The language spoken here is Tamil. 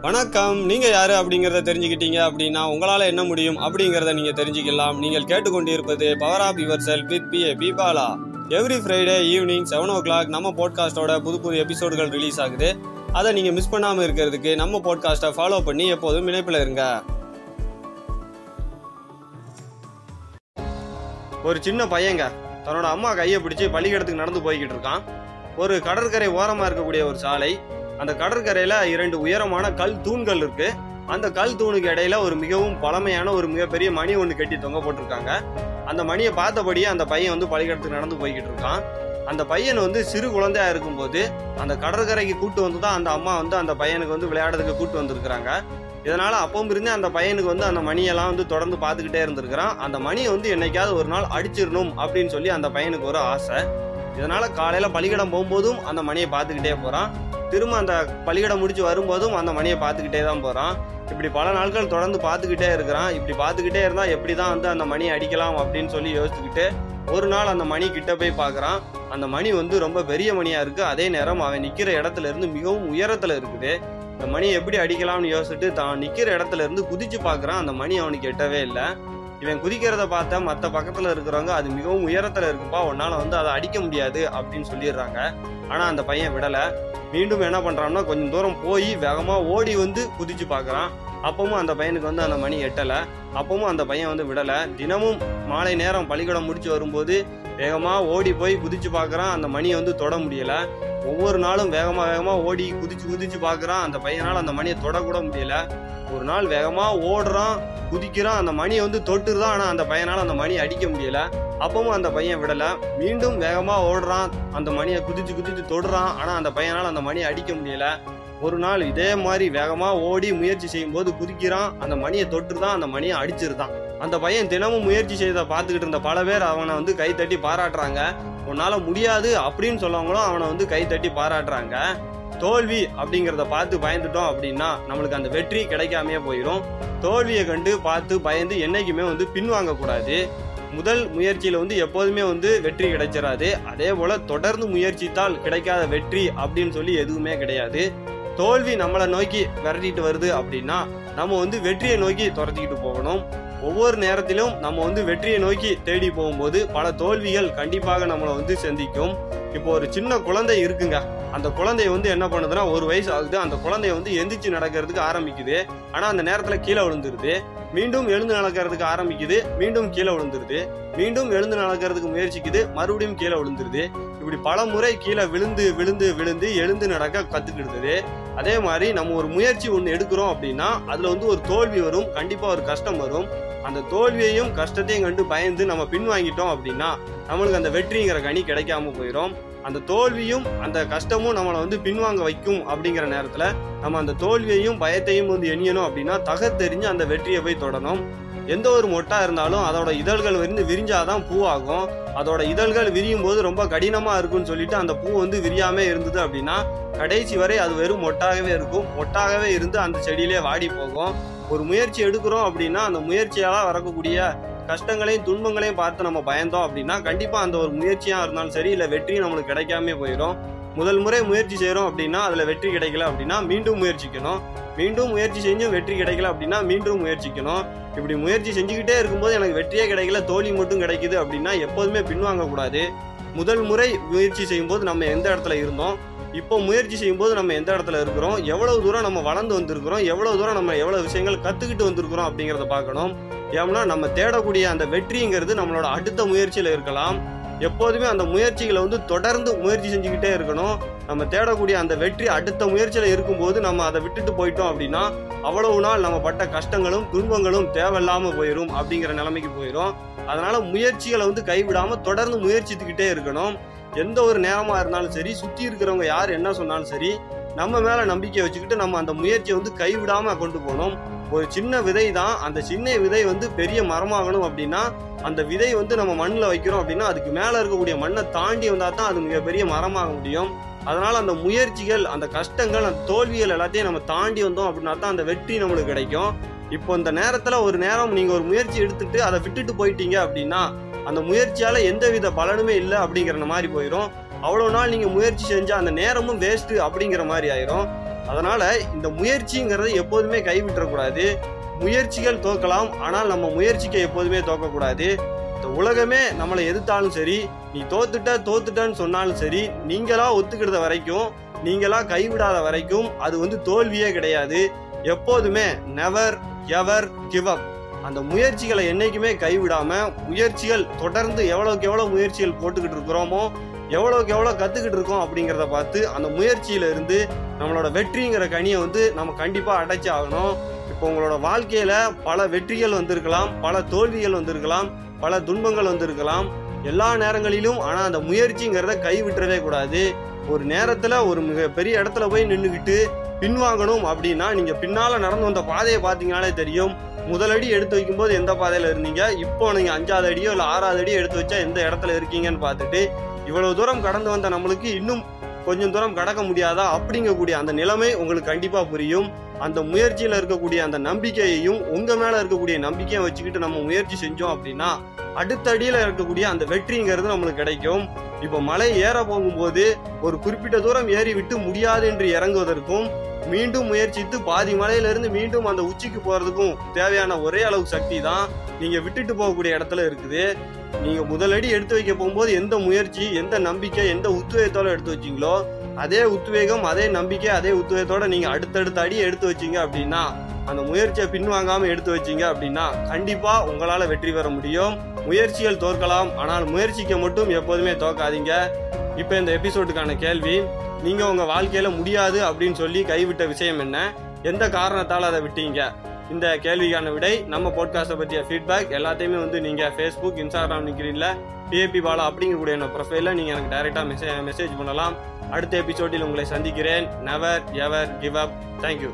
வணக்கம். நீங்க யாரு அப்படிங்கறத தெரிஞ்சுக்கிட்டீங்க அப்படின்னா உங்களால என்ன முடியும் அப்படிங்கறத நீங்க தெரிஞ்சுக்கலாம். நீங்கள் கேட்டுக்கொண்டிருப்பது power of your self with B A பீபாலா every Friday evening seven o'clock நம்ம பாட்காஸ்டோட புது புது எபிசோடுகள் ரிலீஸ் ஆகுது. அதை நீங்க மிஸ் பண்ணாம இருக்கிறதுக்கு நம்ம பாட்காஸ்ட்டை ஃபாலோ பண்ணி எப்போதும் இணைப்பில் இருங்க. ஒரு சின்ன பையங்க. தன்னோட அம்மா கையை பிடிச்சி பள்ளிக்கூடத்துக்கு நடந்து போய்கிட்டு இருக்கான். ஒரு கடற்கரை ஓரமாக இருக்கக்கூடிய ஒரு சாலை. அந்த கடற்கரையில இரண்டு உயரமான கல் தூண்கள் இருக்கு. அந்த கல் தூணுக்கு இடையில ஒரு மிகவும் பழமையான ஒரு மிகப்பெரிய மணி ஒன்று கட்டி தொங்க போட்டிருக்காங்க. அந்த மணியை பார்த்தபடியே அந்த பையன் வந்து பள்ளிக்கூடத்துக்கு நடந்து போய்கிட்டு இருக்கான். அந்த பையன் வந்து சிறு குழந்தையா இருக்கும்போது அந்த கடற்கரைக்கு கூட்டு வந்து தான் அந்த அம்மா வந்து அந்த பையனுக்கு வந்து விளையாடுறதுக்கு கூட்டு வந்திருக்கிறாங்க. இதனால அப்பவும் இருந்தே அந்த பையனுக்கு வந்து அந்த மணியெல்லாம் வந்து தொடர்ந்து பார்த்துக்கிட்டே இருந்திருக்கிறான். அந்த மணியை வந்து என்னைக்காவது ஒரு நாள் அடிச்சிடணும் அப்படின்னு சொல்லி அந்த பையனுக்கு ஒரு ஆசை. இதனால காலையில பள்ளிக்கூடம் போகும்போதும் அந்த மணியை பார்த்துக்கிட்டே போறான். திரும்ப அந்த பள்ளிக்கூடம் முடிச்சு வரும்போதும் அந்த மணியை பார்த்துக்கிட்டே தான் போகிறான் இப்படி பல நாட்கள் தொடர்ந்து பார்த்துக்கிட்டே இருக்கிறான். இப்படி பார்த்துக்கிட்டே இருந்தால் எப்படி தான் வந்து அந்த மணியை அடிக்கலாம் அப்படின்னு சொல்லி யோசிச்சுக்கிட்டு ஒரு நாள் அந்த மணி கிட்ட போய் பார்க்குறான். அந்த மணி வந்து ரொம்ப பெரிய மணியாக இருக்குது அதே நேரம் அவன் நிற்கிற இடத்துல இருந்து மிகவும் உயரத்தில் இருக்குது. இந்த மணி எப்படி அடிக்கலாம்னு யோசிச்சுட்டு தான் நிற்கிற இடத்துல இருந்து குதிச்சு பார்க்குறான். அந்த மணி அவனுக்கு எட்டவே இல்லை. இவன் குதிக்கிறத பார்த்த மற்ற பக்கத்தில் இருக்கிறவங்க அது மிகவும் உயரத்தில் இருக்குப்பா. உன்னால் வந்து அதை அடிக்க முடியாது அப்படின்னு சொல்லிடுறாங்க. ஆனால் அந்த பையன் விடலை. மீண்டும் என்ன பண்ணுறான்னா கொஞ்சம் தூரம் போய் வேகமாக ஓடி வந்து குதிச்சு பார்க்குறான் அப்பவும் அந்த பையனுக்கு வந்து அந்த மணி எட்டலை. அப்பவும் அந்த பையன் வந்து விடலை. தினமும் மாலை நேரம் பள்ளிக்கூடம் முடிச்சு வரும்போது வேகமாக ஓடி போய் குதிச்சு பார்க்குறான் அந்த மணியை வந்து தொட முடியலை. ஒவ்வொரு நாளும் வேகமாக வேகமாக ஓடி குதிச்சு குதிச்சு பார்க்குறான் அந்த பையனால் அந்த மணியை தொடக்கூட முடியல. ஒரு நாள் வேகமாக ஓடுறான் குதிக்கிறான். அந்த மணியை வந்து தொட்டுருதான் ஆனால் அந்த பையனால் அந்த மணி அடிக்க முடியல. அப்பவும் அந்த பையன் விடலை. மீண்டும் வேகமாக ஓடுறான். அந்த மணியை குதிச்சு குதிச்சு தொடுறான். ஆனால் அந்த பையனால் அந்த மணியை அடிக்க முடியல. ஒரு நாள் இதே மாதிரி வேகமாக ஓடி முயற்சி செய்யும் போது குதிக்கிறான். அந்த மணியை தொட்டுருதான் அந்த மணியை அடிச்சிருதான். அந்த பையன் தினமும் முயற்சி செய்த பார்த்துக்கிட்டு இருந்த பல பேர் அவனை வந்து கை தட்டி பாராட்டுறாங்க. உன்னால் முடியாது அப்படின்னு சொல்லவங்களும் அவனை வந்து கை தட்டி பாராட்டுறாங்க. தோல்வி அப்படிங்கிறத பார்த்து பயந்துட்டோம் அப்படின்னா நம்மளுக்கு அந்த வெற்றி கிடைக்காமையே போயிடும் தோல்வியை கண்டு பார்த்து பயந்து என்றைக்குமே வந்து பின்வாங்கக்கூடாது. முதல் முயற்சியில் வந்து எப்போதுமே வந்து வெற்றி கிடைச்சிடாது அதே போல் தொடர்ந்து முயற்சித்தால் கிடைக்காத வெற்றி அப்படின்னு சொல்லி எதுவுமே கிடையாது. தோல்வி நம்மளை நோக்கி விரட்டிட்டு வருது அப்படின்னா நம்ம வந்து வெற்றியை நோக்கி துரத்திக்கிட்டு போகணும். ஒவ்வொரு நேரத்திலும் நம்ம வந்து வெற்றியை நோக்கி தேடி போகும்போது பல தோல்விகள் கண்டிப்பாக நம்மளை வந்து சந்திக்கும். இப்போ ஒரு சின்ன குழந்தை இருக்குங்க. அந்த குழந்தைய வந்து என்ன பண்ணுதுன்னா ஒரு வயசு ஆகுது. அந்த குழந்தைய வந்து எந்திரிச்சு நடக்கிறதுக்கு ஆரம்பிக்குது. ஆனால் அந்த நேரத்தில் கீழே விழுந்துருது. மீண்டும் எழுந்து நடக்கிறதுக்கு ஆரம்பிக்குது மீண்டும் கீழே விழுந்துருது. மீண்டும் எழுந்து நடக்கிறதுக்கு முயற்சிக்குது மறுபடியும் கீழே விழுந்துருது. இப்படி பல முறை கீழே விழுந்து விழுந்து விழுந்து எழுந்து நடக்க கத்துக்கிடுது. அதே மாதிரி நம்ம ஒரு முயற்சி ஒன்று எடுக்கிறோம் அப்படின்னா அதுல வந்து ஒரு தோல்வி வரும் கண்டிப்பா ஒரு கஷ்டம் வரும். அந்த தோல்வியையும் கஷ்டத்தையும் கண்டு பயந்து நம்ம பின்வாங்கிட்டோம் அப்படின்னா நம்மளுக்கு அந்த வெற்றிங்கிற கனி கிடைக்காம போயிடும் அந்த தோல்வியும் அந்த கஷ்டமும் நம்மளை வந்து பின்வாங்க வைக்கும் அப்படிங்கிற நேரத்தில் நம்ம அந்த தோல்வியையும் பயத்தையும் வந்து எண்ணியணும் அப்படின்னா தகத்தெறிஞ்சு அந்த வெற்றியை போய் தொடணும். எந்த ஒரு மொட்டா இருந்தாலும் அதோட இதழ்கள் வந்து விரிஞ்சாதான் பூவாகும் அதோட இதழ்கள் விரியும் போது ரொம்ப கடினமாக இருக்கும்னு சொல்லிட்டு அந்த பூ வந்து விரியாமல் இருந்தது அப்படின்னா கடைசி வரை அது வெறும் மொட்டாகவே இருக்கும். மொட்டாகவே இருந்து அந்த செடியிலே வாடி போகும். ஒரு முயற்சி எடுக்கிறோம் அப்படின்னா அந்த முயற்சியால் வரக்கூடிய கஷ்டங்களையும் துன்பங்களையும் பார்த்து நம்ம பயந்தோம் அப்படின்னா கண்டிப்பாக அந்த ஒரு முயற்சியாக இருந்தாலும் சரி இல்லை வெற்றி நம்மளுக்கு கிடைக்காம போயிடும் முதல் முறை முயற்சி செய்கிறோம் அப்படின்னா அதில் வெற்றி கிடைக்கல அப்படின்னா மீண்டும் முயற்சிக்கணும். மீண்டும் முயற்சி செஞ்சும் வெற்றி கிடைக்கல அப்படின்னா மீண்டும் முயற்சிக்கணும். இப்படி முயற்சி செஞ்சுக்கிட்டே இருக்கும்போது எனக்கு வெற்றியே கிடைக்கல தோல்வி மட்டும் கிடைக்குது அப்படின்னா எப்போதுமே பின்வாங்கக்கூடாது. முதல் முறை முயற்சி செய்யும்போது நம்ம எந்த இடத்துல இருந்தோம்? இப்போ முயற்சி செய்யும்போது நம்ம எந்த இடத்துல இருக்கிறோம்? எவ்வளவு தூரம் நம்ம வளர்ந்து வந்திருக்கிறோம்? எவ்வளவு தூரம் நம்ம எவ்வளோ விஷயங்கள் கற்றுக்கிட்டு வந்திருக்கிறோம் அப்படிங்கிறத பார்க்கணும். ஏன்னா நம்ம தேடக்கூடிய அந்த வெற்றிங்கிறது நம்மளோட அடுத்த முயற்சியில் இருக்கலாம். எப்போதுமே அந்த முயற்சிகளை வந்து தொடர்ந்து முயற்சி செஞ்சுக்கிட்டே இருக்கணும். நம்ம தேடக்கூடிய அந்த வெற்றி அடுத்த முயற்சியில் இருக்கும்போது நம்ம அதை விட்டுட்டு போயிட்டோம் அப்படின்னா அவ்வளவு நாள் நம்ம பட்ட கஷ்டங்களும் துன்பங்களும் தேவையில்லாமல் போயிடும் அப்படிங்கிற நிலைமைக்கு போயிடும் அதனால் முயற்சிகளை வந்து கைவிடாமல் தொடர்ந்து முயற்சித்துக்கிட்டே இருக்கணும். எந்த ஒரு நேரமாக இருந்தாலும் சரி சுற்றி இருக்கிறவங்க யார் என்ன சொன்னாலும் சரி நம்ம மேலே நம்பிக்கை வச்சுக்கிட்டு நம்ம அந்த முயற்சியை வந்து கைவிடாமல் கொண்டு போகணும். ஒரு சின்ன விதை தான் அந்த சின்ன விதை வந்து பெரிய மரமாகணும் அப்படின்னா அந்த விதை வந்து நம்ம மண்ணில் வைக்கிறோம் அப்படின்னா அதுக்கு மேலே இருக்கக்கூடிய மண்ணை தாண்டி வந்தால் தான் அது மிகப்பெரிய மரமாக முடியும். அதனால் அந்த முயற்சிகள் அந்த கஷ்டங்கள் அந்த தோல்விகள் எல்லாத்தையும் நம்ம தாண்டி வந்தோம் அப்படின்னா தான் அந்த வெற்றி நம்மளுக்கு கிடைக்கும். இப்போ இந்த நேரத்தில் ஒரு நேரம் நீங்கள் ஒரு முயற்சி எடுத்துட்டு அதை விட்டுட்டு போயிட்டீங்க அப்படின்னா அந்த முயற்சியால் எந்தவித பலனுமே இல்லை அப்படிங்கிற மாதிரி போயிடும் அவ்வளோ நாள் நீங்கள் முயற்சி செஞ்சால் அந்த நேரமும் வேஸ்ட்டு அப்படிங்கிற மாதிரி ஆயிரும். அதனால் இந்த முயற்சிங்கிறது எப்போதுமே கைவிட்டுறக்கூடாது. முயற்சிகள் தோக்கலாம் ஆனால் நம்ம முயற்சிக்கு எப்போதுமே தோக்கக்கூடாது. இந்த உலகமே நம்மளை எதிர்த்தாலும் சரி நீ தோத்துட்ட தோத்துட்டன்னு சொன்னாலும் சரி நீங்களாக ஒத்துக்கிறத வரைக்கும் நீங்களாக கைவிடாத வரைக்கும் அது வந்து தோல்வியே கிடையாது. எப்போதுமே நெவர் எவர் கிவ் அப் அந்த முயற்சிகளை என்றைக்குமே கைவிடாமல் முயற்சிகள் தொடர்ந்து எவ்வளோக்கு எவ்வளோ முயற்சிகள் போட்டுக்கிட்டு இருக்கிறோமோ எவ்வளோக்கு எவ்வளோ கற்றுக்கிட்டு இருக்கோம் அப்படிங்கிறத பார்த்து அந்த முயற்சியிலிருந்து நம்மளோட வெற்றிங்கிற கனியை வந்து நம்ம கண்டிப்பாக அடைச்சி ஆகணும். இப்போ உங்களோட வாழ்க்கையில் பல வெற்றிகள் வந்திருக்கலாம் பல தோல்விகள் வந்திருக்கலாம் பல துன்பங்கள் வந்திருக்கலாம். எல்லா நேரங்களிலும் ஆனால் அந்த முயற்சிங்கிறத கைவிட்டுறவே கூடாது. ஒரு நேரத்தில் ஒரு மிகப்பெரிய இடத்துல போய் நின்றுக்கிட்டு பின்வாங்கணும் அப்படின்னா நீங்கள் பின்னால் நடந்து வந்த பாதையை பார்த்தீங்கனாலே தெரியும். முதலடி எடுத்து வைக்கும்போது எந்த பாதையில் இருந்தீங்க? இப்போ நீங்கள் அஞ்சாவது அடியோ இல்லை ஆறாவது அடியோ எடுத்து வச்சா எந்த இடத்துல இருக்கீங்கன்னு பார்த்துட்டு இவ்வளோ தூரம் கடந்து வந்த நம்மளுக்கு இன்னும் கொஞ்சம் தூரம் கடக்க முடியாதா? அப்படிங்கக்கூடிய அந்த நிலைமை உங்களுக்கு கண்டிப்பாக புரியும். அந்த முயற்சியில் இருக்கக்கூடிய அந்த நம்பிக்கையையும் உங்கள் மேலே இருக்கக்கூடிய நம்பிக்கையை வச்சுக்கிட்டு நம்ம முயற்சி செஞ்சோம் அப்படின்னா அடுத்தடியில் இருக்கக்கூடிய அந்த வெற்றிங்கிறது நம்மளுக்கு கிடைக்கும். இப்போ மலை ஏற போகும்போது ஒரு குறிப்பிட்ட தூரம் ஏறி விட்டு முடியாது என்று இறங்குவதற்கும் மீண்டும் முயற்சித்து பாதி மலையிலிருந்து மீண்டும் அந்த உச்சிக்கு போகிறதுக்கும் தேவையான ஒரே அளவு சக்தி தான் நீங்கள் விட்டுட்டு போகக்கூடிய இடத்துல இருக்குது. நீங்க முதலடி எடுத்து வைக்க போகும்போது எந்த முயற்சி எந்த நம்பிக்கை எந்த உத்வேகத்தோட எடுத்து வச்சீங்களோ அதே உத்வேகம் அதே நம்பிக்கை அதே உத்வேகத்தோட நீங்க அடுத்தடுத்த அடி எடுத்து வச்சீங்க அப்படின்னா அந்த முயற்சியை பின்வாங்காம எடுத்து வச்சீங்க அப்படின்னா கண்டிப்பா உங்களால வெற்றி பெற முடியும். முயற்சிகள் தோற்கலாம் ஆனால் முயற்சிக்க மட்டும் எப்போதுமே தோக்காதீங்க. இப்போ இந்த எபிசோடுக்கான கேள்வி நீங்க உங்க வாழ்க்கையில முடியாது அப்படின்னு சொல்லி கைவிட்ட விஷயம் என்ன? எந்த காரணத்தால் அதை விட்டீங்க? இந்த கேள்விக்கான விடை நம்ம பாட்காஸ்ட்டை பற்றிய ஃபீட்பேக் எல்லாத்தையுமே வந்து நீங்கள் ஃபேஸ்புக் இன்ஸ்டாகிராம் நிற்கிறீங்கள பிஏபி பாலா அப்படிங்கக்கூடிய என்ன ப்ரொஃபைலில் நீங்கள் எனக்கு டைரெக்டாக மெசேஜ் மெசேஜ் பண்ணலாம். அடுத்த எபிசோடில் உங்களை சந்திக்கிறேன். Never ever give up thank you